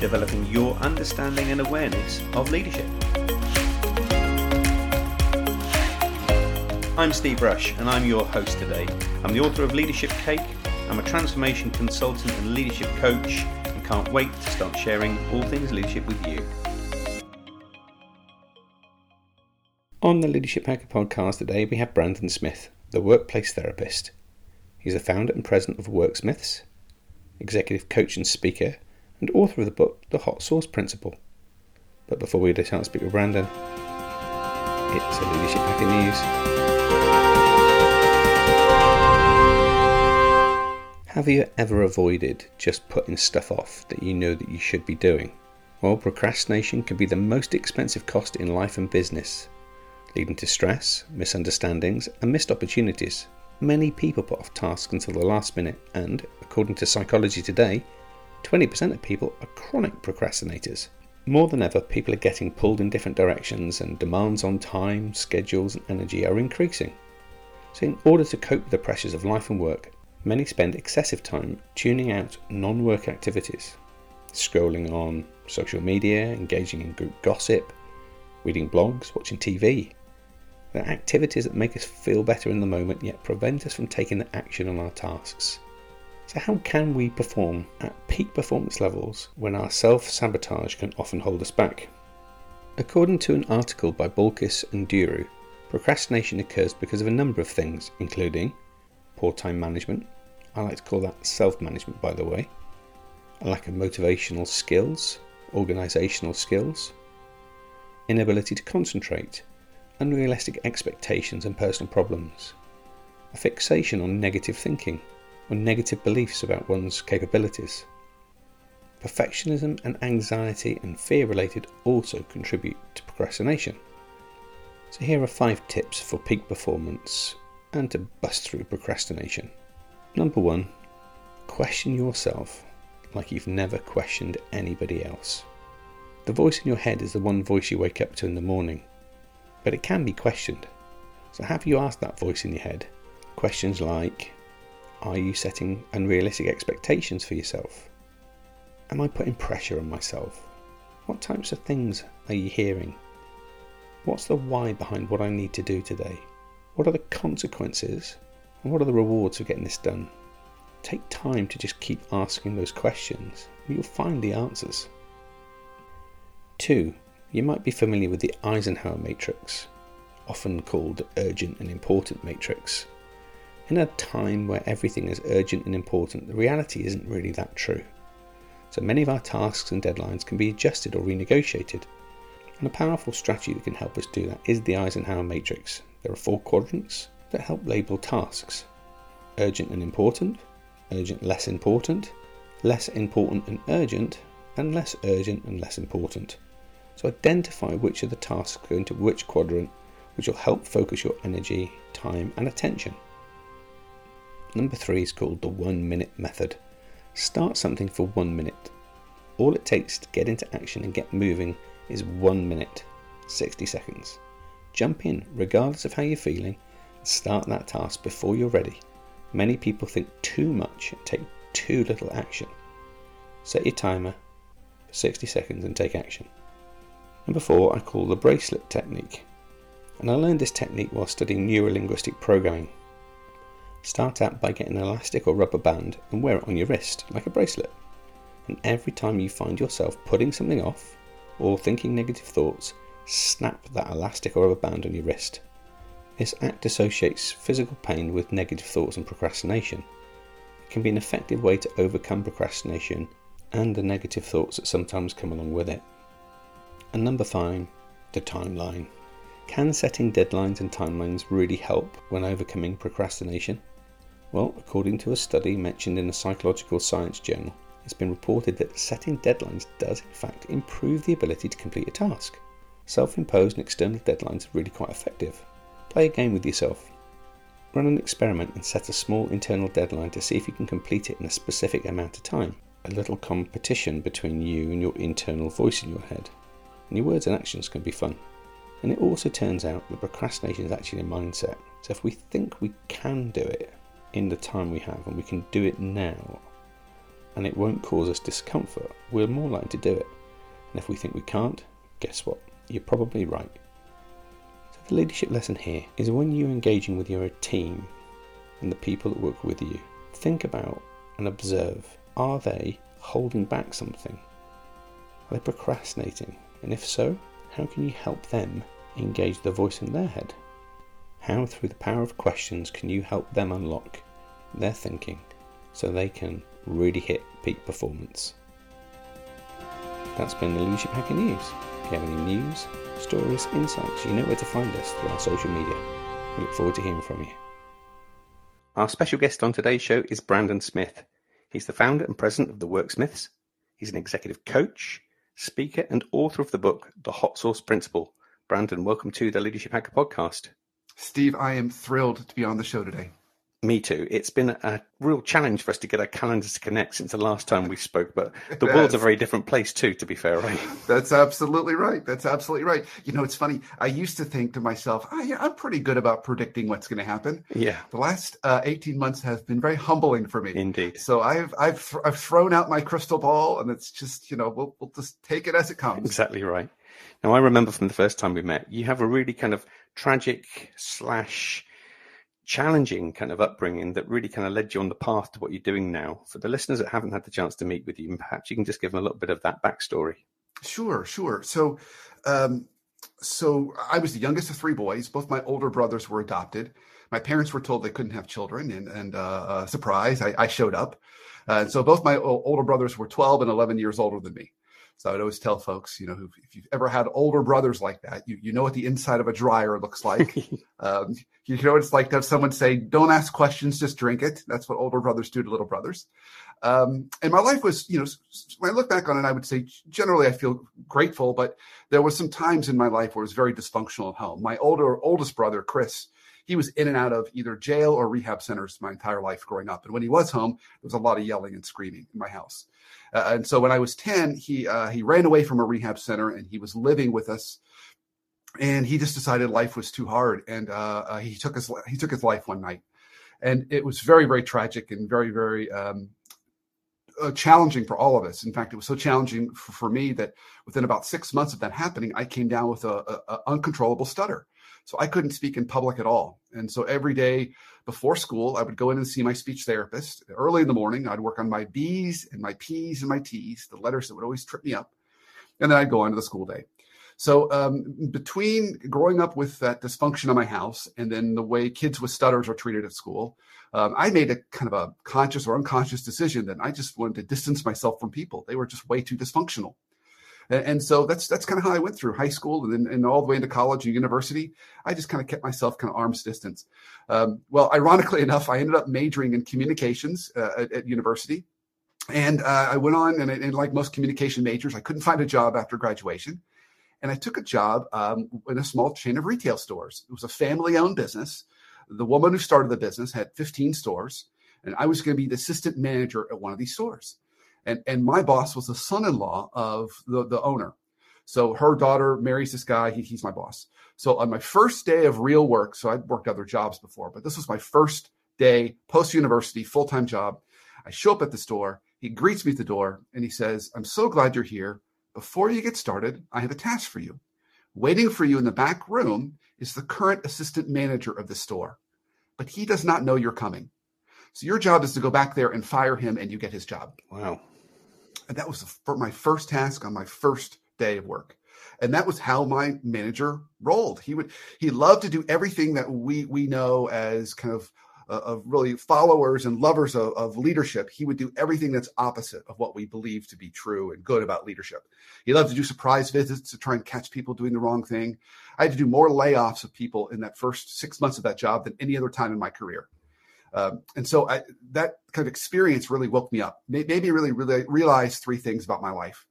developing your understanding and awareness of leadership. I'm Steve Rush, and I'm your host today. I'm the author of Leadership Cake, I'm a transformation consultant and leadership coach, and can't wait to start sharing all things leadership with you. On the Leadership Hacker podcast today, we have Brandon Smith, the workplace therapist. He's the founder and president of Worksmiths, executive coach and speaker, and author of the book The Hot Sauce Principle. But before we get a chance to speak with Brandon, it's a Leadership Hacker News. Have you ever avoided just putting stuff off that you know that you should be doing? Well, procrastination can be the most expensive cost in life and business, leading to stress, misunderstandings, and missed opportunities. Many people put off tasks until the last minute, and, according to Psychology Today, 20% of people are chronic procrastinators. More than ever, people are getting pulled in different directions, and demands on time, schedules, and energy are increasing. So, in order to cope with the pressures of life and work, many spend excessive time tuning out non work activities, scrolling on social media, engaging in group gossip, reading blogs, watching TV, they're activities that make us feel better in the moment yet prevent us from taking the action on our tasks. So, how can we perform at peak performance levels when our self sabotage can often hold us back? According to an article by Balkis and Duru, procrastination occurs because of a number of things, including poor time management, I like to call that self management by the way, a lack of motivational skills, organisational skills, inability to concentrate, unrealistic expectations and personal problems, a fixation on negative thinking or negative beliefs about one's capabilities. Perfectionism and anxiety and fear related also contribute to procrastination. So, here are five tips for peak performance and to bust through procrastination. Number one, question yourself like you've never questioned anybody else. The voice in your head is the one voice you wake up to in the morning but it can be questioned. So, have you asked that voice in your head questions like Are you setting unrealistic expectations for yourself? Am I putting pressure on myself? What types of things are you hearing? What's the why behind what I need to do today? What are the consequences? And what are the rewards for getting this done? Take time to just keep asking those questions, and you'll find the answers. 2. You might be familiar with the Eisenhower matrix, often called urgent and important matrix. In a time where everything is urgent and important, the reality isn't really that true. So many of our tasks and deadlines can be adjusted or renegotiated. And a powerful strategy that can help us do that is the Eisenhower matrix. There are four quadrants that help label tasks urgent and important, urgent less important, less important and urgent, and less urgent and less important. So identify which of the tasks go into which quadrant, which will help focus your energy, time, and attention. Number three is called the one minute method. Start something for one minute. All it takes to get into action and get moving is one minute, 60 seconds. Jump in, regardless of how you're feeling, and start that task before you're ready. Many people think too much and take too little action. Set your timer for 60 seconds and take action. Number four, I call the bracelet technique. And I learned this technique while studying neurolinguistic programming. Start out by getting an elastic or rubber band and wear it on your wrist, like a bracelet. And every time you find yourself putting something off or thinking negative thoughts, snap that elastic or rubber band on your wrist. This act associates physical pain with negative thoughts and procrastination. It can be an effective way to overcome procrastination and the negative thoughts that sometimes come along with it. And number five, the timeline. Can setting deadlines and timelines really help when overcoming procrastination? Well, according to a study mentioned in a psychological science journal, it's been reported that setting deadlines does, in fact, improve the ability to complete a task. Self imposed and external deadlines are really quite effective. Play a game with yourself. Run an experiment and set a small internal deadline to see if you can complete it in a specific amount of time. A little competition between you and your internal voice in your head. And your words and actions can be fun. And it also turns out that procrastination is actually a mindset. So if we think we can do it in the time we have and we can do it now, and it won't cause us discomfort, we're more likely to do it. And if we think we can't, guess what? You're probably right. So the leadership lesson here is when you're engaging with your team and the people that work with you, think about and observe are they holding back something? Are they procrastinating? And if so, how can you help them engage the voice in their head? How, through the power of questions, can you help them unlock their thinking so they can really hit peak performance? That's been the Leadership Hacker News. If you have any news, stories, insights, you know where to find us through our social media. We look forward to hearing from you. Our special guest on today's show is Brandon Smith. He's the founder and president of the Worksmiths. He's an executive coach, speaker, and author of the book, The Hot Sauce Principle. Brandon, welcome to the Leadership Hacker podcast. Steve, I am thrilled to be on the show today. Me too. It's been a real challenge for us to get our calendars to connect since the last time we spoke, but the world's a very different place too, to be fair, right? That's absolutely right. That's absolutely right. You know, it's funny. I used to think to myself, oh, yeah, I'm pretty good about predicting what's going to happen. Yeah. The last uh, 18 months have been very humbling for me. Indeed. So I've I've th- I've thrown out my crystal ball, and it's just you know we'll we'll just take it as it comes. Exactly right. Now I remember from the first time we met, you have a really kind of tragic slash challenging kind of upbringing that really kind of led you on the path to what you're doing now. For the listeners that haven't had the chance to meet with you, perhaps you can just give them a little bit of that backstory. Sure, sure. So, um, so I was the youngest of three boys. Both my older brothers were adopted. My parents were told they couldn't have children, and, and uh, uh, surprise, I, I, showed up. Uh, so both my older brothers were 12 and 11 years older than me. So I would always tell folks, you know, if you've ever had older brothers like that, you, you know what the inside of a dryer looks like. um, you know what it's like to have someone say, don't ask questions, just drink it. That's what older brothers do to little brothers. Um, and my life was, you know, when I look back on it, I would say generally I feel grateful, but there was some times in my life where it was very dysfunctional at home. My older, oldest brother, Chris, he was in and out of either jail or rehab centers my entire life growing up. And when he was home, there was a lot of yelling and screaming in my house. Uh, and so when I was 10, he, uh, he ran away from a rehab center and he was living with us. And he just decided life was too hard. And uh, uh he took his, he took his life one night. And it was very, very tragic and very, very um, uh, challenging for all of us. In fact, it was so challenging for, for, me that within about six months of that happening, I came down with a, a, a, uncontrollable stutter. So I couldn't speak in public at all. And so every day before school, I would go in and see my speech therapist. Early in the morning, I'd work on my B's and my P's and my T's, the letters that would always trip me up. And then I'd go on to the school day. So um, between growing up with that dysfunction in my house and then the way kids with stutters are treated at school, um, I made a kind of a conscious or unconscious decision that I just wanted to distance myself from people. They were just way too dysfunctional. And, so that's that's kind of how I went through high school and then and all the way into college and university. I just kind of kept myself kind of arm's distance. Um, well, ironically enough, I ended up majoring in communications uh, at, at, university. And uh, I went on, and, and, like most communication majors, I couldn't find a job after graduation. And I took a job um, in a small chain of retail stores. It was a family owned business. The woman who started the business had 15 stores, and I was going to be the assistant manager at one of these stores and and my boss was the son-in-law of the the owner. So her daughter marries this guy. He, he's my boss. So on my first day of real work, so I'd worked other jobs before, but this was my first day post university full time job. I show up at the store. He greets me at the door and he says, "I'm so glad you're here. Before you get started, I have a task for you. Waiting for you in the back room is the current assistant manager of the store, but he does not know you're coming. So your job is to go back there and fire him, and you get his job." Wow. And that was for my first task on my first day of work. And that was how my manager rolled. He would he loved to do everything that we we know as kind of uh, of really followers and lovers of, of, leadership. He would do everything that's opposite of what we believe to be true and good about leadership. He loved to do surprise visits to try and catch people doing the wrong thing. I had to do more layoffs of people in that first six months of that job than any other time in my career. Um, and so I, that kind of experience really woke me up, made me really, really realize three things about my life.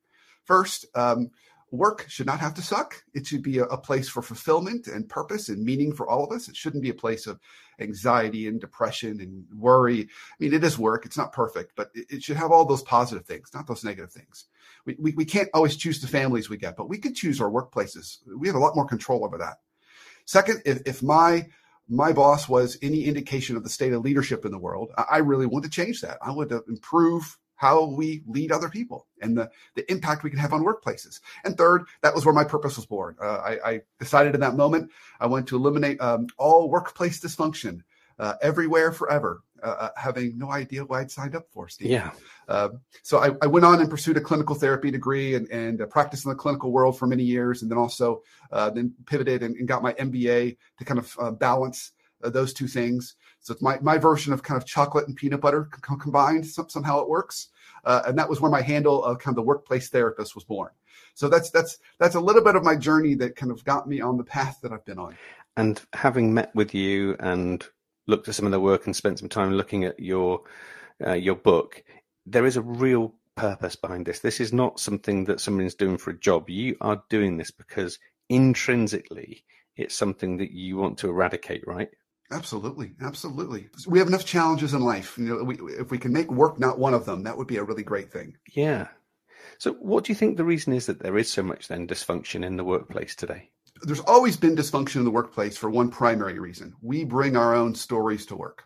First, um, work should not have to suck. It should be a, a, place for fulfillment and purpose and meaning for all of us. It shouldn't be a place of anxiety and depression and worry. I mean, it is work. It's not perfect, but it, it should have all those positive things, not those negative things. We, we, we can't always choose the families we get, but we can choose our workplaces. We have a lot more control over that. Second, if, if my my boss was any indication of the state of leadership in the world, I, really want to change that. I want to improve how we lead other people and the, the impact we can have on workplaces. And third, that was where my purpose was born. Uh, I, I, decided in that moment I wanted to eliminate um, all workplace dysfunction uh, everywhere forever, uh, uh having no idea what I'd signed up for, Steve. Yeah. Um, so I, I, went on and pursued a clinical therapy degree and, and uh, practiced in the clinical world for many years, and then also uh, then pivoted and, and, got my MBA to kind of balance those two things. So it's my, my version of kind of chocolate and peanut butter combined. somehow it works. Uh, and that was where my handle of kind of the workplace therapist was born. So that's that's that's a little bit of my journey that kind of got me on the path that I've been on. And having met with you and looked at some of the work and spent some time looking at your uh, your book, there is a real purpose behind this. This is not something that someone's doing for a job. You are doing this because intrinsically it's something that you want to eradicate, right? Absolutely, absolutely. We have enough challenges in life. You know, we, if we can make work not one of them, that would be a really great thing. Yeah. So, what do you think the reason is that there is so much then dysfunction in the workplace today? There's always been dysfunction in the workplace for one primary reason: we bring our own stories to work.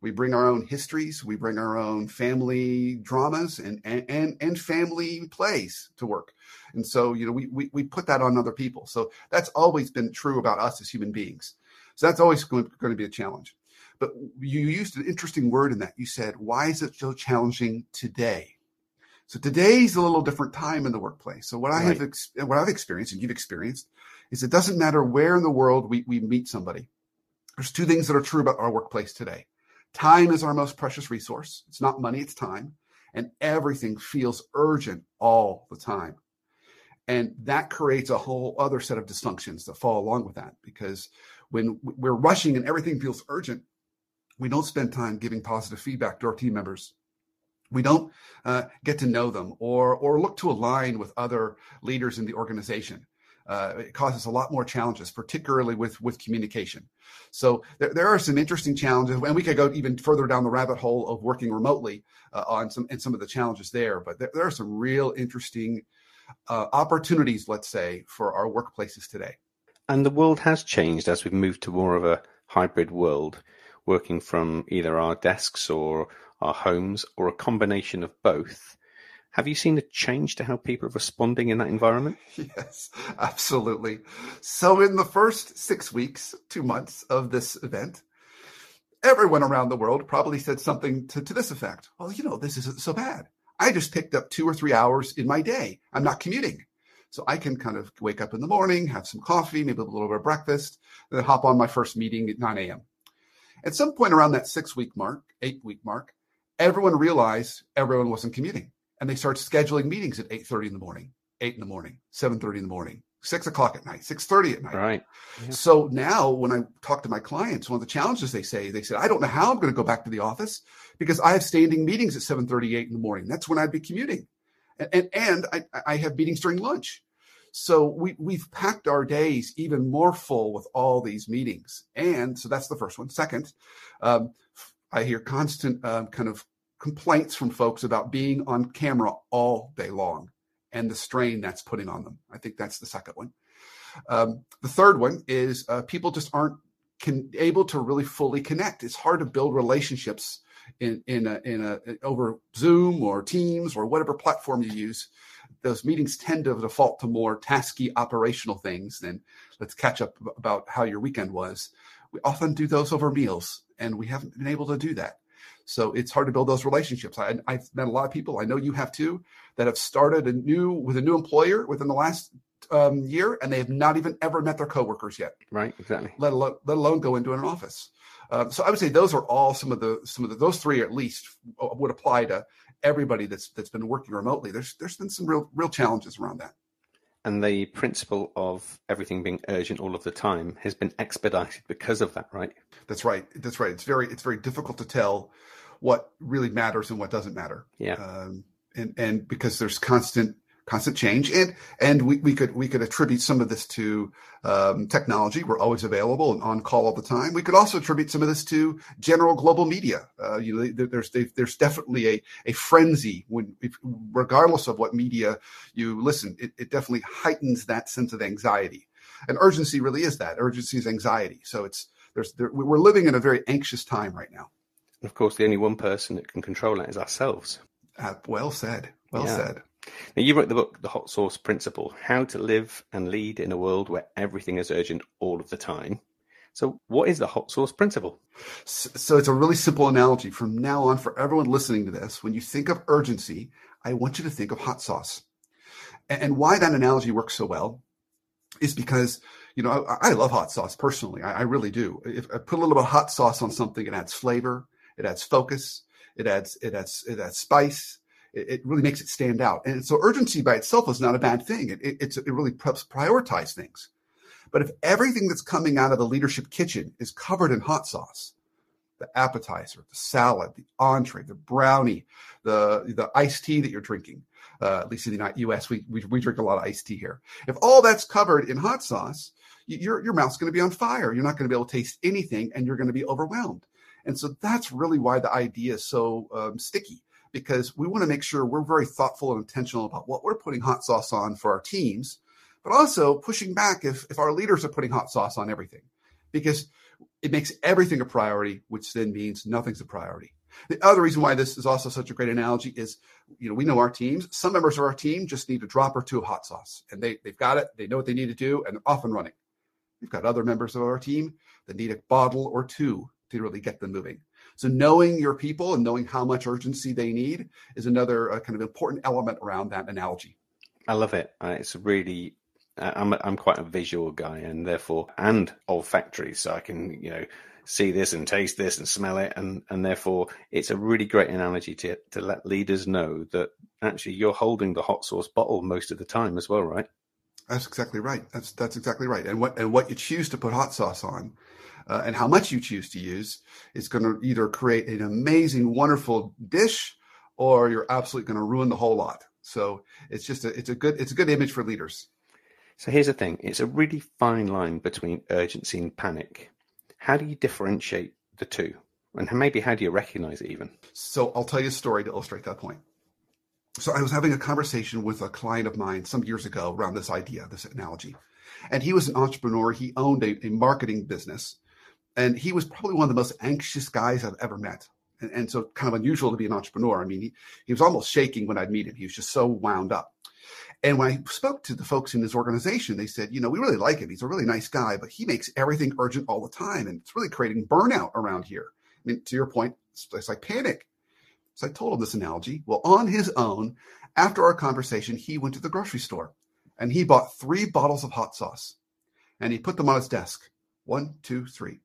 We bring our own histories. We bring our own family dramas and and and, and family plays to work. And so, you know, we, we we put that on other people. So that's always been true about us as human beings. So that's always going, going to be a challenge. But you used an interesting word in that. You said, why is it so challenging today? So today's a little different time in the workplace. So what I have, ex- what I've experienced and you've experienced is it doesn't matter where in the world we, we meet somebody. There's two things that are true about our workplace today. Time is our most precious resource. It's not money, it's time. And everything feels urgent all the time. And that creates a whole other set of dysfunctions that fall along with that because when we're rushing and everything feels urgent, we don't spend time giving positive feedback to our team members. We don't uh, get to know them or or look to align with other leaders in the organization. Uh, it causes a lot more challenges, particularly with with communication. So there, there are some interesting challenges, and we could go even further down the rabbit hole of working remotely uh, on some and some of the challenges there. But there, there are some real interesting uh, opportunities, let's say, for our workplaces today. And the world has changed as we've moved to more of a hybrid world, working from either our desks or our homes or a combination of both. Have you seen a change to how people are responding in that environment? Yes, absolutely. So, in the first six weeks, two months of this event, everyone around the world probably said something to, to this effect Well, you know, this isn't so bad. I just picked up two or three hours in my day. I'm not commuting. So I can kind of wake up in the morning, have some coffee, maybe a little bit of breakfast, then hop on my first meeting at 9 a.m. At some point around that six week mark, eight week mark, everyone realized everyone wasn't commuting. And they start scheduling meetings at 8:30 in the morning, 8 in the morning, 7:30 in the morning, six o'clock at night, 6:30 at night. Right. Yeah. So now when I talk to my clients, one of the challenges they say, they said, I don't know how I'm going to go back to the office because I have standing meetings at 7:38 in the morning. That's when I'd be commuting. And, and, and I, I have meetings during lunch. So we, we've packed our days even more full with all these meetings. And so that's the first one. Second, um, I hear constant um, kind of complaints from folks about being on camera all day long and the strain that's putting on them. I think that's the second one. Um, the third one is uh, people just aren't can, able to really fully connect. It's hard to build relationships in in a, in a over Zoom or Teams or whatever platform you use those meetings tend to default to more tasky operational things than let's catch up about how your weekend was. We often do those over meals, and we haven't been able to do that. So it's hard to build those relationships. I, have met a lot of people, I know you have too, that have started a new with a new employer within the last um, year, and they have not even ever met their coworkers yet. Right, exactly. Let alone let alone go into an office. Um, so I would say those are all some of the some of the those three at least would apply to everybody that's that's been working remotely. There's there's been some real real challenges around that. And the principle of everything being urgent all of the time has been expedited because of that, right? That's right. That's right. It's very it's very difficult to tell what really matters and what doesn't matter. Yeah. Um, and and because there's constant constant change. And and we, we could we could attribute some of this to um, technology. We're always available and on call all the time. We could also attribute some of this to general global media. Uh, you know there's there's definitely a, a frenzy when if, regardless of what media you listen it, it definitely heightens that sense of anxiety. And urgency really is that. Urgency is anxiety. So it's there's there, we're living in a very anxious time right now of course the only one person that can control that is ourselves uh, well said well yeah. said now, you wrote the book, The Hot Sauce Principle How to Live and Lead in a World Where Everything is Urgent All of the Time. So, what is the hot sauce principle? So, it's a really simple analogy. From now on, for everyone listening to this, when you think of urgency, I want you to think of hot sauce. And why that analogy works so well is because, you know, I, I love hot sauce personally. I, I, really do. If I put a little bit of hot sauce on something, it adds flavor, it adds focus, it adds, it adds, it adds spice, it, it, really makes it stand out. And so urgency by itself is not a bad thing. It, it, it really helps prioritize things. But if everything that's coming out of the leadership kitchen is covered in hot sauce, the appetizer, the salad, the entree, the brownie, the, the iced tea that you're drinking, uh, at least in the US, we, we, we drink a lot of iced tea here. If all that's covered in hot sauce, your, your mouth's going to be on fire. You're not going to be able to taste anything and you're going to be overwhelmed. And so that's really why the idea is so um, sticky because we want to make sure we're very thoughtful and intentional about what we're putting hot sauce on for our teams, but also pushing back if, if our leaders are putting hot sauce on everything, because it makes everything a priority, which then means nothing's a priority. The other reason why this is also such a great analogy is, you know, we know our teams. Some members of our team just need a drop or two of hot sauce, and they they've got it. They know what they need to do, and they're off and running. We've got other members of our team that need a bottle or two to really get them moving. So knowing your people and knowing how much urgency they need is another uh, kind of important element around that analogy. I love it. Uh, it's really I'm I'm quite a visual guy and therefore and olfactory, so I can you know see this and taste this and smell it, and and therefore it's a really great analogy to to let leaders know that actually you're holding the hot sauce bottle most of the time as well, right? That's exactly right. That's that's exactly right. And what and what you choose to put hot sauce on uh, and how much you choose to use is going to either create an amazing, wonderful dish, or you're absolutely going to ruin the whole lot. So it's just a it's a good it's a good image for leaders. So here's the thing: it's a really fine line between urgency and panic. How do you differentiate the two, and maybe how do you recognize it even? So I'll tell you a story to illustrate that point. So I was having a conversation with a client of mine some years ago around this idea, this analogy. And he was an entrepreneur. He owned a, a marketing business and he was probably one of the most anxious guys I've ever met. And, and so kind of unusual to be an entrepreneur. I mean, he, he was almost shaking when I'd meet him. He was just so wound up. And when I spoke to the folks in his organization, they said, you know, we really like him. He's a really nice guy, but he makes everything urgent all the time. And it's really creating burnout around here. I mean, to your point, it's, it's like panic. So I told him this analogy. Well, on his own, after our conversation, he went to the grocery store and he bought three bottles of hot sauce and he put them on his desk. One, two, three.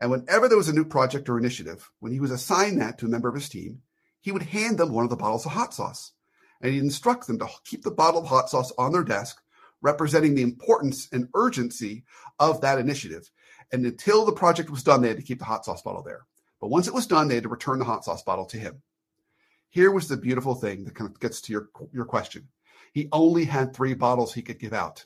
And whenever there was a new project or initiative, when he was assigned that to a member of his team, he would hand them one of the bottles of hot sauce. And he'd instruct them to keep the bottle of hot sauce on their desk, representing the importance and urgency of that initiative. And until the project was done, they had to keep the hot sauce bottle there. But once it was done, they had to return the hot sauce bottle to him. Here was the beautiful thing that kind of gets to your, your question. He only had three bottles he could give out.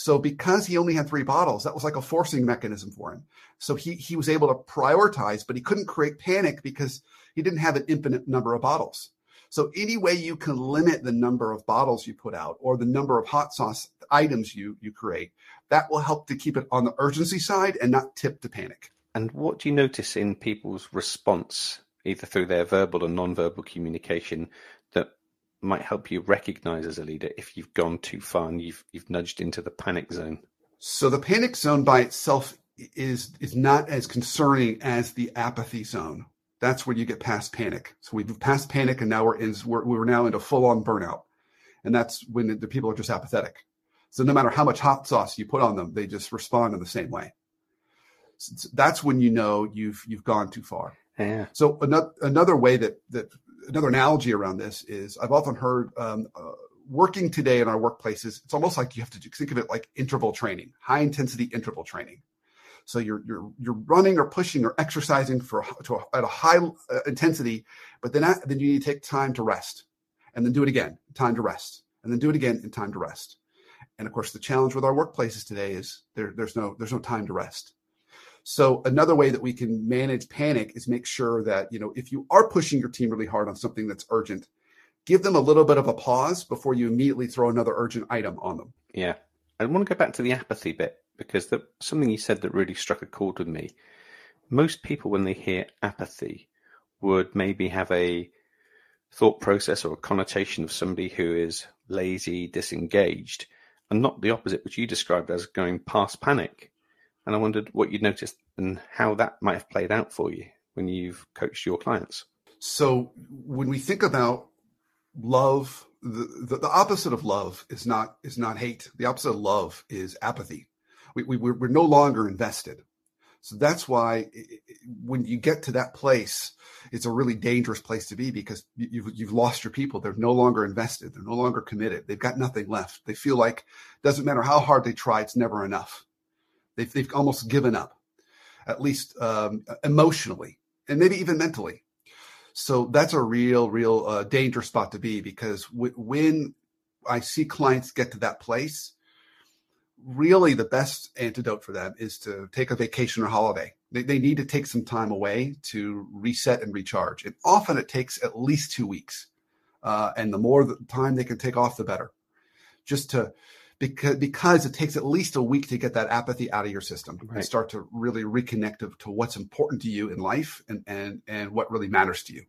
So because he only had three bottles, that was like a forcing mechanism for him. So he he was able to prioritize, but he couldn't create panic because he didn't have an infinite number of bottles. So any way you can limit the number of bottles you put out or the number of hot sauce items you you create, that will help to keep it on the urgency side and not tip to panic. And what do you notice in people's response, either through their verbal or non-verbal communication, might help you recognize as a leader if you've gone too far and you've you've nudged into the panic zone. So the panic zone by itself is is not as concerning as the apathy zone. That's where you get past panic. So we've passed panic and now we're in we're, we're now into full on burnout, and that's when the, the people are just apathetic. So no matter how much hot sauce you put on them, they just respond in the same way. So that's when you know you've you've gone too far. Yeah. So another another way that that another analogy around this is I've often heard um, uh, working today in our workplaces, it's almost like you have to think of it like interval training, high intensity interval training. So you're you're you're running or pushing or exercising for to a, at a high uh, intensity, but then then you need to take time to rest, and then do it again, time to rest, and then do it again in time to rest. And of course, the challenge with our workplaces today is there, there's no there's no time to rest. So another way that we can manage panic is make sure that you know if you are pushing your team really hard on something that's urgent, give them a little bit of a pause before you immediately throw another urgent item on them. Yeah, I want to go back to the apathy bit because the, something you said that really struck a chord with me. Most people, when they hear apathy, would maybe have a thought process or a connotation of somebody who is lazy, disengaged, and not the opposite, which you described as going past panic. And I wondered what you'd noticed and how that might have played out for you when you've coached your clients. So when we think about love, the, the, the opposite of love is not is not hate. The opposite of love is apathy we, we we're, we're no longer invested. So that's why when you get to that place, it's a really dangerous place to be because you've, you've lost your people. They're no longer invested. They're no longer committed. They've got nothing left. They feel like it doesn't matter how hard they try, it's never enough. They've, they've almost given up, at least um, emotionally and maybe even mentally. So that's a real, real uh, dangerous spot to be because w- when I see clients get to that place, really the best antidote for them is to take a vacation or holiday. They, they need to take some time away to reset and recharge. And often it takes at least two weeks. Uh, and the more the time they can take off, the better. Just to because because it takes at least a week to get that apathy out of your system right. and start to really reconnect to, to, what's important to you in life and and and what really matters to you.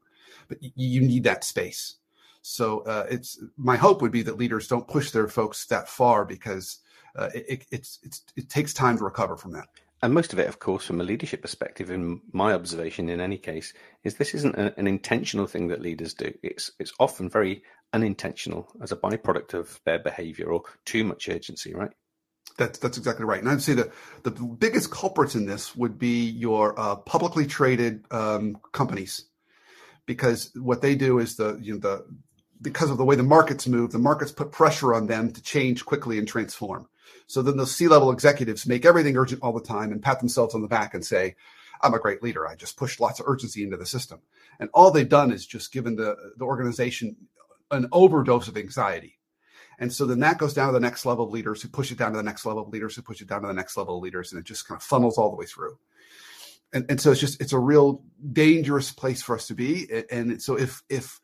But you, you need that space. So uh, it's my hope would be that leaders don't push their folks that far because uh, it, it's, it's, it takes time to recover from that. And most of it, of course, from a leadership perspective, in my observation, in any case, is this isn't a, an intentional thing that leaders do. It's it's often very unintentional as a byproduct of their behaviour or too much urgency, right? That's that's exactly right. And I'd say that the biggest culprits in this would be your uh, publicly traded um, companies, because what they do is the you know the because of the way the markets move, the markets put pressure on them to change quickly and transform. So then those C-level executives make everything urgent all the time and pat themselves on the back and say, I'm a great leader. I just pushed lots of urgency into the system. And all they've done is just given the, the organization an overdose of anxiety. And so then that goes down to the next level of leaders who push it down to the next level of leaders who push it down to the next level of leaders. And it just kind of funnels all the way through. And, and so it's just, it's a real dangerous place for us to be. And so if, if,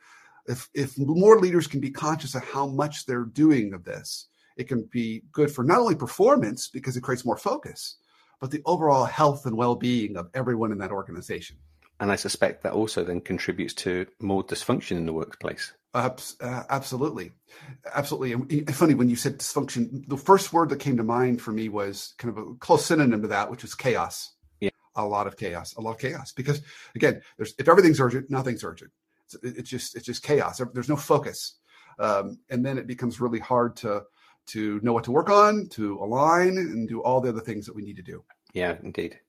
if, if more leaders can be conscious of how much they're doing of this, it can be good for not only performance because it creates more focus, but the overall health and well-being of everyone in that organization. And I suspect that also then contributes to more dysfunction in the workplace. Uh, absolutely, absolutely. And funny when you said dysfunction, the first word that came to mind for me was kind of a close synonym to that, which was chaos. Yeah, a lot of chaos, a lot of chaos. Because again, there's if everything's urgent, nothing's urgent. It's, it's just it's just chaos. There's no focus, um, and then it becomes really hard to to know what to work on, to align, and do all the other things that we need to do. Yeah, indeed.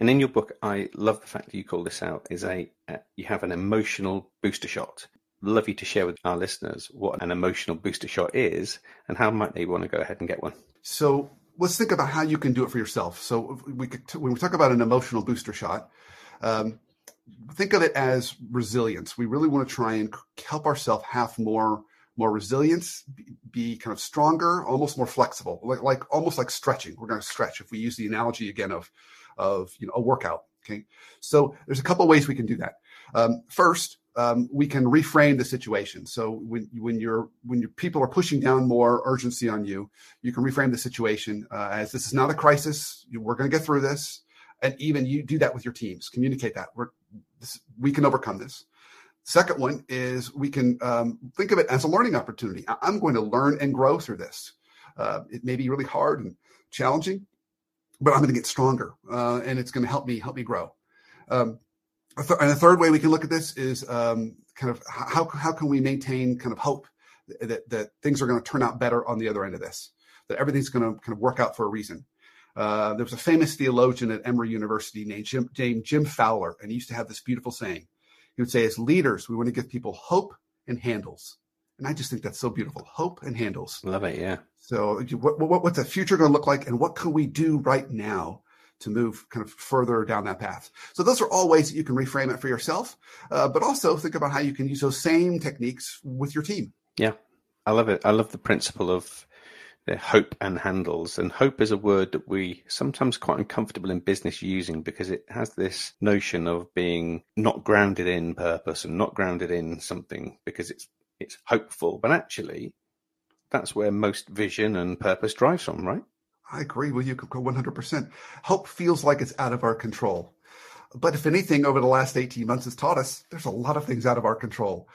And in your book, I love the fact that you call this out is a uh, you have an emotional booster shot. Love you to share with our listeners what an emotional booster shot is and how might they want to go ahead and get one. So let's think about how you can do it for yourself. So we could, when we talk about an emotional booster shot, um, think of it as resilience. We really want to try and help ourselves have more more resilience, be kind of stronger, almost more flexible, like, like almost like stretching. We're going to stretch if we use the analogy again of, of you know a workout. Okay, so there's a couple ways we can do that. Um, first, um, we can reframe the situation. So when when you're when your people are pushing down more urgency on you, you can reframe the situation uh, as this is not a crisis. We're going to get through this, and even you do that with your teams. Communicate that we're this, we can overcome this. Second one is we can um, think of it as a learning opportunity. I'm going to learn and grow through this. Uh, it may be really hard and challenging, but I'm going to get stronger, uh, and it's going to help me help me grow. Um, and the third way we can look at this is um, kind of how how can we maintain kind of hope that that things are going to turn out better on the other end of this, that everything's going to kind of work out for a reason. Uh, there was a famous theologian at Emory University named Jim, named Jim Fowler, and he used to have this beautiful saying he would say, as leaders, we want to give people hope and handles. And I just think that's so beautiful. Hope and handles. Love it. Yeah. So, what, what, what's the future going to look like, and what can we do right now to move kind of further down that path? So, those are all ways that you can reframe it for yourself, uh, but also think about how you can use those same techniques with your team. Yeah, I love it. I love the principle of hope and handles. And hope is a word that we sometimes quite uncomfortable in business using because it has this notion of being not grounded in purpose and not grounded in something because it's it's hopeful. But actually, that's where most vision and purpose drives from, right? I agree with you 100%. Hope feels like it's out of our control. But if anything, over the last 18 months has taught us there's a lot of things out of our control.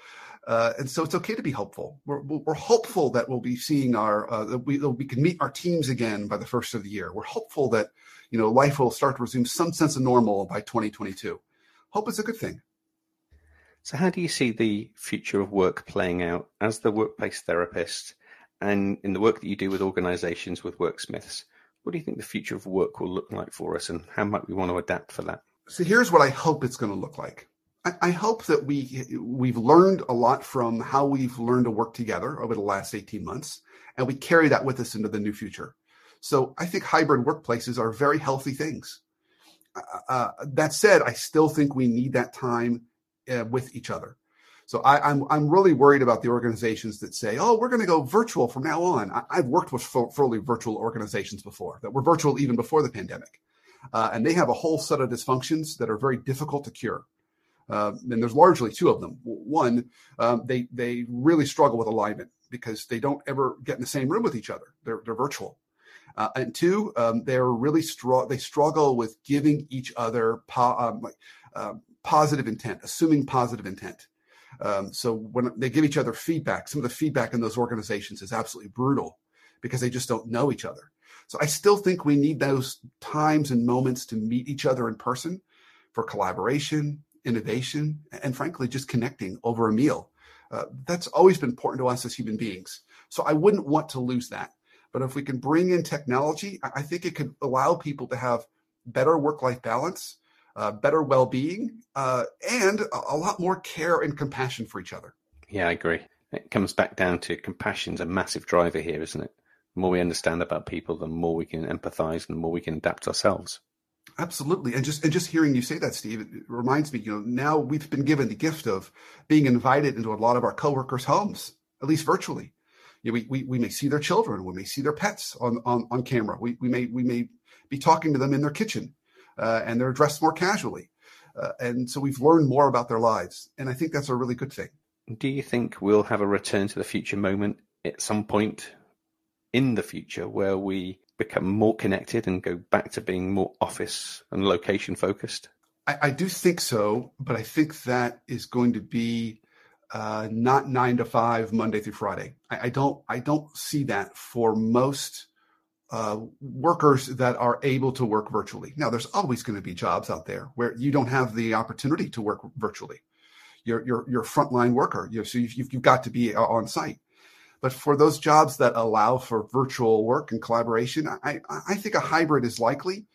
Uh, and so it's okay to be hopeful. We're, we're hopeful that we'll be seeing our, uh, that we, that we can meet our teams again by the first of the year. We're hopeful that, you know, life will start to resume some sense of normal by 2022. Hope is a good thing. So, how do you see the future of work playing out as the workplace therapist and in the work that you do with organizations with worksmiths? What do you think the future of work will look like for us and how might we want to adapt for that? So, here's what I hope it's going to look like. I, hope that we we've learned a lot from how we've learned to work together over the last 18 months, and we carry that with us into the new future. So I think hybrid workplaces are very healthy things. Uh, uh that said, I still think we need that time uh, with each other. So I, am I'm, I'm really worried about the organizations that say, "Oh, we're going to go virtual from now on." I, have worked with fully virtual organizations before that were virtual even before the pandemic, uh, and they have a whole set of dysfunctions that are very difficult to cure. Uh, and there's largely two of them. One, um, they they really struggle with alignment because they don't ever get in the same room with each other. They're they're virtual. Uh, and two, um, they're really strong. They struggle with giving each other po- um, like, uh, positive intent, assuming positive intent. Um, so when they give each other feedback, some of the feedback in those organizations is absolutely brutal because they just don't know each other. So I still think we need those times and moments to meet each other in person for collaboration, innovation, and frankly, just connecting over a meal. Uh, that's always been important to us as human beings. So I wouldn't want to lose that. But if we can bring in technology, I think it could allow people to have better work life balance, uh, better well being, uh, and a, lot more care and compassion for each other. Yeah, I agree. It comes back down to compassion's a massive driver here, isn't it? The more we understand about people, the more we can empathize and the more we can adapt ourselves. Absolutely, and just and just hearing you say that, Steve, it reminds me. You know, now we've been given the gift of being invited into a lot of our coworkers' homes, at least virtually. You know, we, we we may see their children, we may see their pets on on, on camera. We we may we may be talking to them in their kitchen, uh, and they're dressed more casually, uh, and so we've learned more about their lives, and I think that's a really good thing. Do you think we'll have a return to the future moment at some point in the future where we become more connected and go back to being more office and location focused? I, I do think so, but I think that is going to be uh, not nine to five Monday through Friday. I, I don't I don't see that for most uh, workers that are able to work virtually. Now, there's always going to be jobs out there where you don't have the opportunity to work virtually. You're you're, you're a frontline worker, you so you've, you've got to be on site. But for those jobs that allow for virtual work and collaboration, I, I think a hybrid is likely.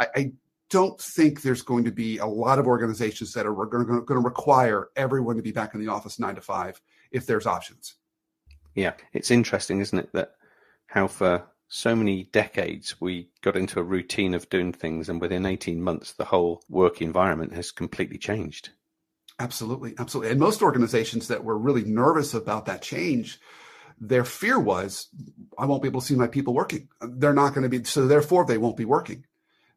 I, I don't think there's going to be a lot of organizations that are going to, going to require everyone to be back in the office nine to five if there's options. Yeah, it's interesting, isn't it, that how for so many decades we got into a routine of doing things, and within 18 months, the whole work environment has completely changed. Absolutely, absolutely. And most organizations that were really nervous about that change their fear was, I won't be able to see my people working. They're not going to be, so therefore they won't be working.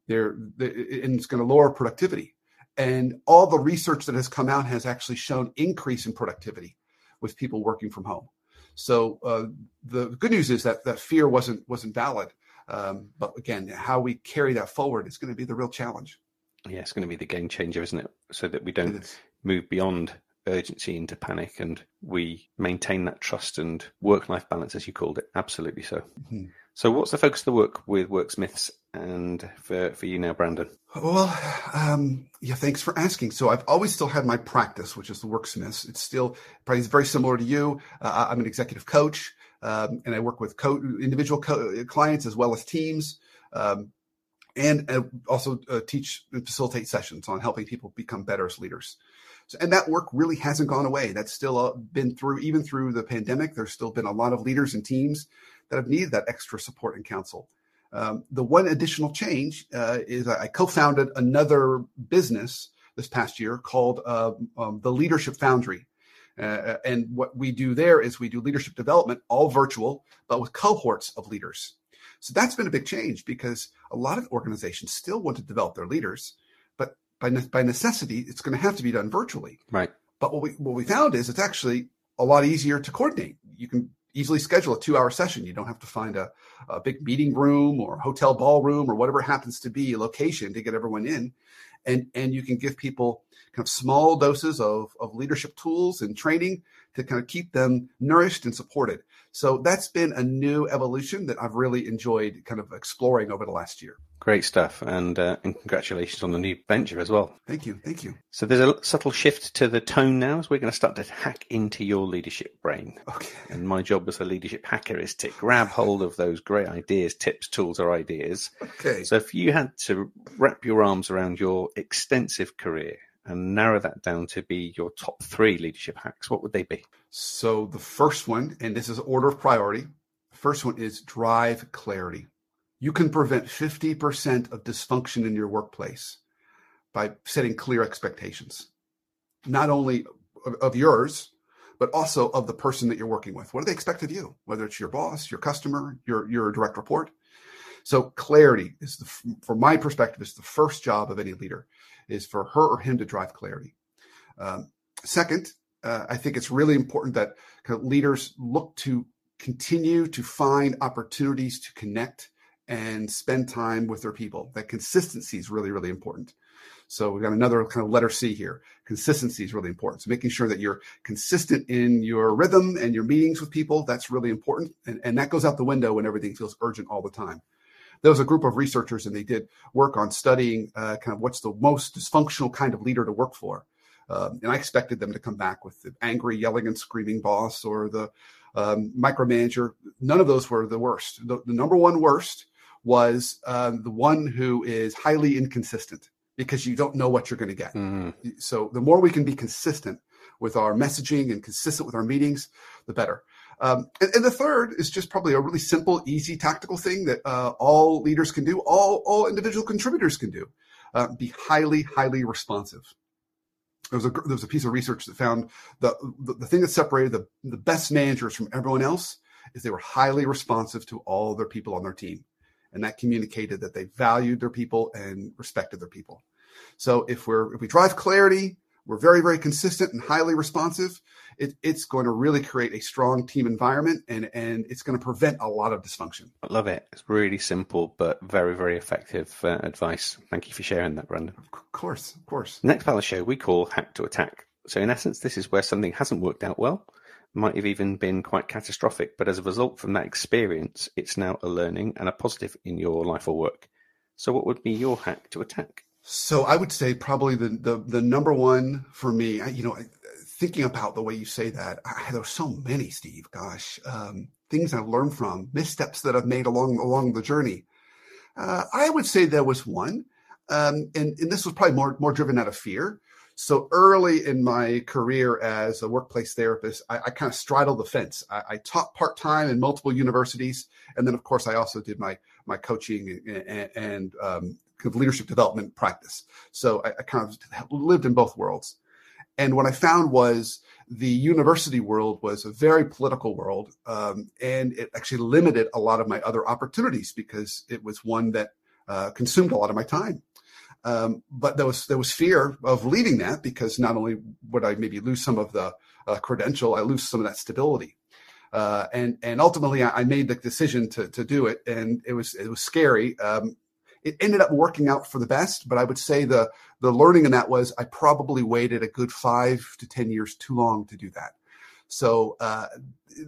They're, they, and it's going to lower productivity. And all the research that has come out has actually shown increase in productivity with people working from home. So uh, the good news is that that fear wasn't wasn't valid. Um, but again, how we carry that forward is going to be the real challenge. Yeah, it's going to be the game changer, isn't it? So that we don't move beyond urgency into panic and we maintain that trust and work life balance, as you called it. Absolutely so. Mm-hmm. So, what's the focus of the work with Worksmiths and for, for you now, Brandon? Well, um, yeah, thanks for asking. So, I've always still had my practice, which is the Worksmiths. It's still probably very similar to you. Uh, I'm an executive coach. Um, and I work with co- individual co- clients as well as teams. Um, and uh, also uh, teach and facilitate sessions on helping people become better as leaders. And that work really hasn't gone away. That's still uh, been through, even through the pandemic, there's still been a lot of leaders and teams that have needed that extra support and counsel. Um, the one additional change uh, is I co founded another business this past year called uh, um, the Leadership Foundry. Uh, and what we do there is we do leadership development, all virtual, but with cohorts of leaders. So that's been a big change because a lot of organizations still want to develop their leaders, by, ne- by necessity, it's going to have to be done virtually. Right. But what we what we found is it's actually a lot easier to coordinate. You can easily schedule a two hour session. You don't have to find a, a big meeting room or hotel ballroom or whatever happens to be a location to get everyone in. And, and you can give people kind of small doses of, of leadership tools and training to kind of keep them nourished and supported. So that's been a new evolution that I've really enjoyed kind of exploring over the last year. Great stuff, and uh, and congratulations on the new venture as well. Thank you, thank you. So there's a subtle shift to the tone now, as we're going to start to hack into your leadership brain. Okay. And my job as a leadership hacker is to grab hold of those great ideas, tips, tools, or ideas. Okay. So if you had to wrap your arms around your extensive career and narrow that down to be your top three leadership hacks, what would they be? So the first one, and this is order of priority. First one is drive clarity. You can prevent 50% of dysfunction in your workplace by setting clear expectations, not only of, of, yours, but also of the person that you're working with. What do they expect of you? Whether it's your boss, your customer, your, your direct report. So clarity is the, from my perspective, is the first job of any leader is for her or him to drive clarity. Um, second, uh, I think it's really important that kind of leaders look to continue to find opportunities to connect and spend time with their people. That consistency is really, really important. So we've got another kind of letter C here. Consistency is really important. So making sure that you're consistent in your rhythm and your meetings with people, that's really important. And, and that goes out the window when everything feels urgent all the time. There was a group of researchers and they did work on studying uh, kind of what's the most dysfunctional kind of leader to work for. Um, and I expected them to come back with the angry, yelling, and screaming boss or the um, micromanager. None of those were the worst. The, the number one worst was um, the one who is highly inconsistent because you don't know what you're going to get. Mm-hmm. So the more we can be consistent with our messaging and consistent with our meetings, the better. Um, and, and, the third is just probably a really simple, easy, tactical thing that uh, all leaders can do, all all individual contributors can do. Uh, be highly, highly responsive. There was a there was a piece of research that found the the, the thing that separated the the best managers from everyone else is they were highly responsive to all their people on their team and that communicated that they valued their people and respected their people. So if we're if we drive clarity, we're very very consistent and highly responsive. It, it's going to really create a strong team environment and and it's going to prevent a lot of dysfunction. I love it. It's really simple but very very effective uh, advice. Thank you for sharing that, Brandon. Of course, of course. Next part of the show we call hack to attack. So in essence, this is where something hasn't worked out well might have even been quite catastrophic. But as a result from that experience, it's now a learning and a positive in your life or work. So, what would be your hack to attack? So, I would say probably the the, the number one for me. You know, thinking about the way you say that, I, there's so many, Steve. Gosh, um, things I've learned from missteps that I've made along along the journey. Uh, I would say there was one, um, and and this was probably more more driven out of fear. So early in my career as a workplace therapist, I, I kind of straddled the fence. I, I taught part time in multiple universities, and then of course I also did my my coaching and, and um, leadership development practice. So I, I kind of lived in both worlds. And what I found was the university world was a very political world, um, and it actually limited a lot of my other opportunities because it was one that uh, consumed a lot of my time. Um, but there was there was fear of leaving that because not only would I maybe lose some of the uh, credential, I lose some of that stability. Uh, and and ultimately, I, I, made the decision to to do it, and it was it was scary. Um, it ended up working out for the best, but I would say the the learning in that was I probably waited a good five to ten years too long to do that. So uh,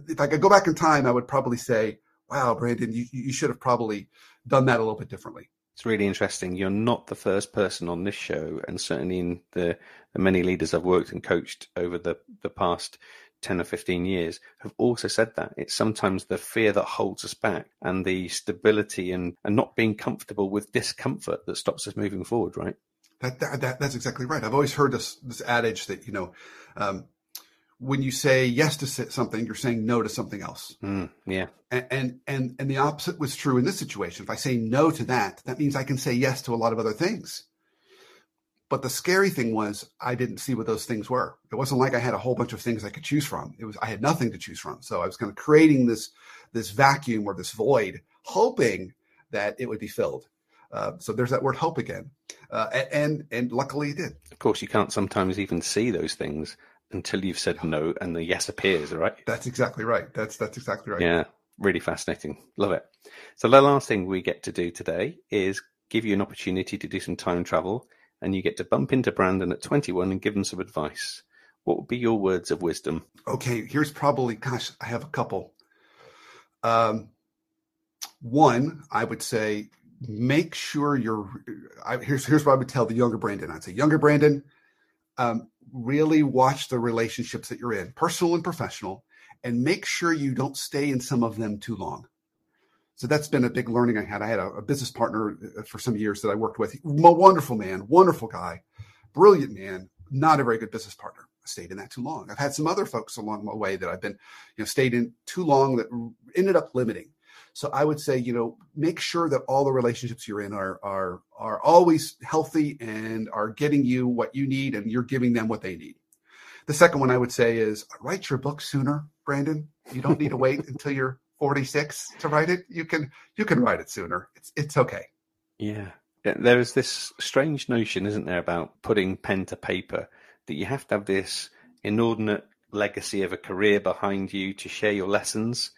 if I could go back in time, I would probably say, "Wow, Brandon, you you should have probably done that a little bit differently." It's really interesting. You're not the first person on this show, and certainly in the, the many leaders I've worked and coached over the, the past 10 or 15 years have also said that. It's sometimes the fear that holds us back and the stability and, and not being comfortable with discomfort that stops us moving forward, right? That, that, that, that's exactly right. I've always heard this this adage that you know, um, when you say yes to something, you're saying no to something else. Mm, yeah. And, and and and the opposite was true in this situation. If I say no to that, that means I can say yes to a lot of other things. But the scary thing was I didn't see what those things were. It wasn't like I had a whole bunch of things I could choose from. It was I had nothing to choose from. So I was kind of creating this this vacuum or this void, hoping that it would be filled. Uh, so there's that word hope again, uh, and and luckily it did. Of course, you can't sometimes even see those things until you've said no and the yes appears. Right? That's exactly right. That's that's exactly right. Yeah, really fascinating. Love it. So the last thing we get to do today is give you an opportunity to do some time travel, and you get to bump into Brandon at 21 and give him some advice. What would be your words of wisdom? Okay, here's probably, gosh, I have a couple. Um, one, I would say make sure you're I, here's here's what I would tell the younger Brandon. I'd say, younger Brandon, um, really watch the relationships that you're in, personal and professional, and make sure you don't stay in some of them too long. So that's been a big learning I had. I had a, a business partner uh, for some years that I worked with. A wonderful man, wonderful guy, brilliant man, not a very good business partner. I stayed in that too long. I've had some other folks along the way that I've been, you know, stayed in too long that ended up limiting. So I would say, you know, make sure that all the relationships you're in are are are always healthy and are getting you what you need and you're giving them what they need. The second one I would say is write your book sooner, Brandon. You don't need to wait until you're 46 to write it. You can you can write it sooner. It's it's okay. Yeah. There is this strange notion, isn't there, about putting pen to paper that you have to have this inordinate legacy of a career behind you to share your lessons.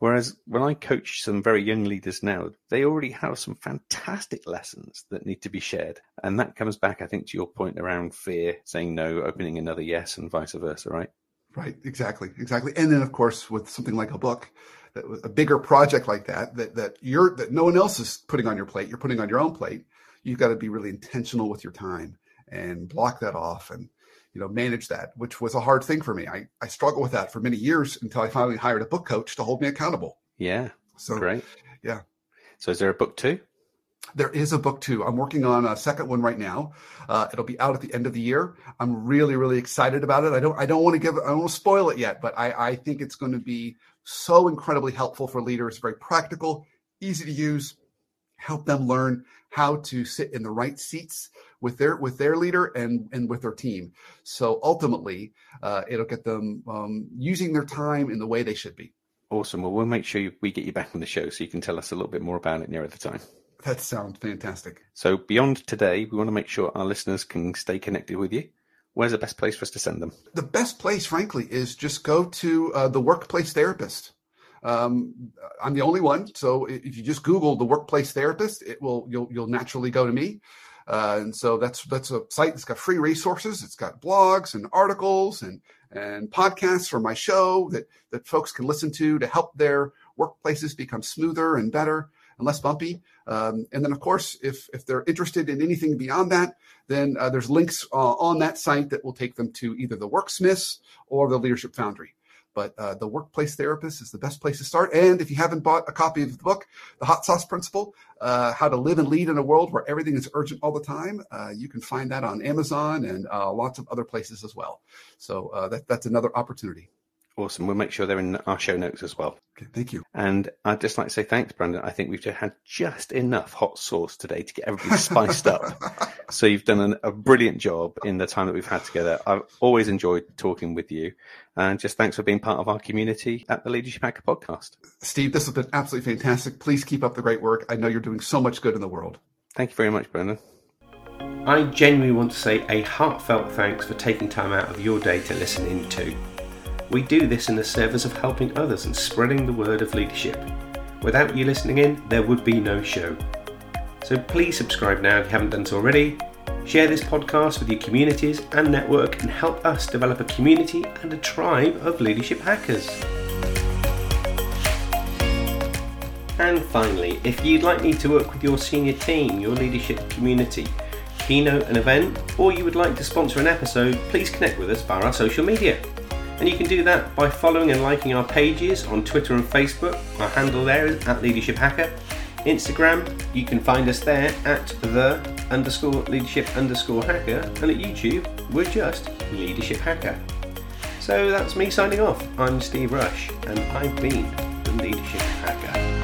Whereas when I coach some very young leaders now, they already have some fantastic lessons that need to be shared. And that comes back, I think, to your point around fear, saying no, opening another yes, and vice versa, right? Right, exactly, exactly. And then, of course, with something like a book, a bigger project like that, that that you're that no one else is putting on your plate, you're putting on your own plate. You've got to be really intentional with your time and block that off and you know, manage that, which was a hard thing for me. I, I struggled with that for many years until I finally hired a book coach to hold me accountable. Yeah. So great. Yeah. So is there a book too? There is a book too. I'm working on a second one right now. Uh, it'll be out at the end of the year. I'm really, really excited about it. I don't, I don't want to give, I don't want to spoil it yet, but I, I think it's going to be so incredibly helpful for leaders. Very practical, easy to use, help them learn how to sit in the right seats with their with their leader and and with their team. So ultimately, uh, it'll get them um, using their time in the way they should be. Awesome. Well, we'll make sure you, we get you back on the show so you can tell us a little bit more about it near at the time. That sounds fantastic. So beyond today, we want to make sure our listeners can stay connected with you. Where's the best place for us to send them? The best place, frankly, is just go to uh, the workplace therapist. Um, I'm the only one, so if you just Google the workplace therapist, it will you'll you'll naturally go to me. Uh, and so that's that's a site that's got free resources. It's got blogs and articles and and podcasts from my show that that folks can listen to to help their workplaces become smoother and better and less bumpy. Um, and then, of course, if if they're interested in anything beyond that, then uh, there's links uh, on that site that will take them to either the Worksmiths or the Leadership Foundry. But uh, the workplace therapist is the best place to start. And if you haven't bought a copy of the book, The Hot Sauce Principle, uh, How to Live and Lead in a World Where Everything is Urgent All the Time, uh, you can find that on Amazon and uh, lots of other places as well. So that, that's another opportunity. Awesome. We'll make sure they're in our show notes as well. Okay, thank you. And I'd just like to say thanks, Brandon. I think we've just had just enough hot sauce today to get everybody spiced up. so you've done an, a brilliant job in the time that we've had together. I've always enjoyed talking with you. And just thanks for being part of our community at the Leadership Hacker podcast. Steve, this has been absolutely fantastic. Please keep up the great work. I know you're doing so much good in the world. Thank you very much, Brandon. I genuinely want to say a heartfelt thanks for taking time out of your day to listen in to. We do this in the service of helping others and spreading the word of leadership. Without you listening in, there would be no show. So please subscribe now if you haven't done so already. Share this podcast with your communities and network and help us develop a community and a tribe of leadership hackers. And finally, if you'd like me to work with your senior team, your leadership community, keynote an event, or you would like to sponsor an episode, please connect with us via our social media. And you can do that by following and liking our pages on Twitter and Facebook. Our handle there is at Leadership Hacker. Instagram, you can find us there at the underscore leadership underscore hacker. And at YouTube, we're just Leadership Hacker. So that's me signing off. I'm Steve Rush, and I've been the Leadership Hacker.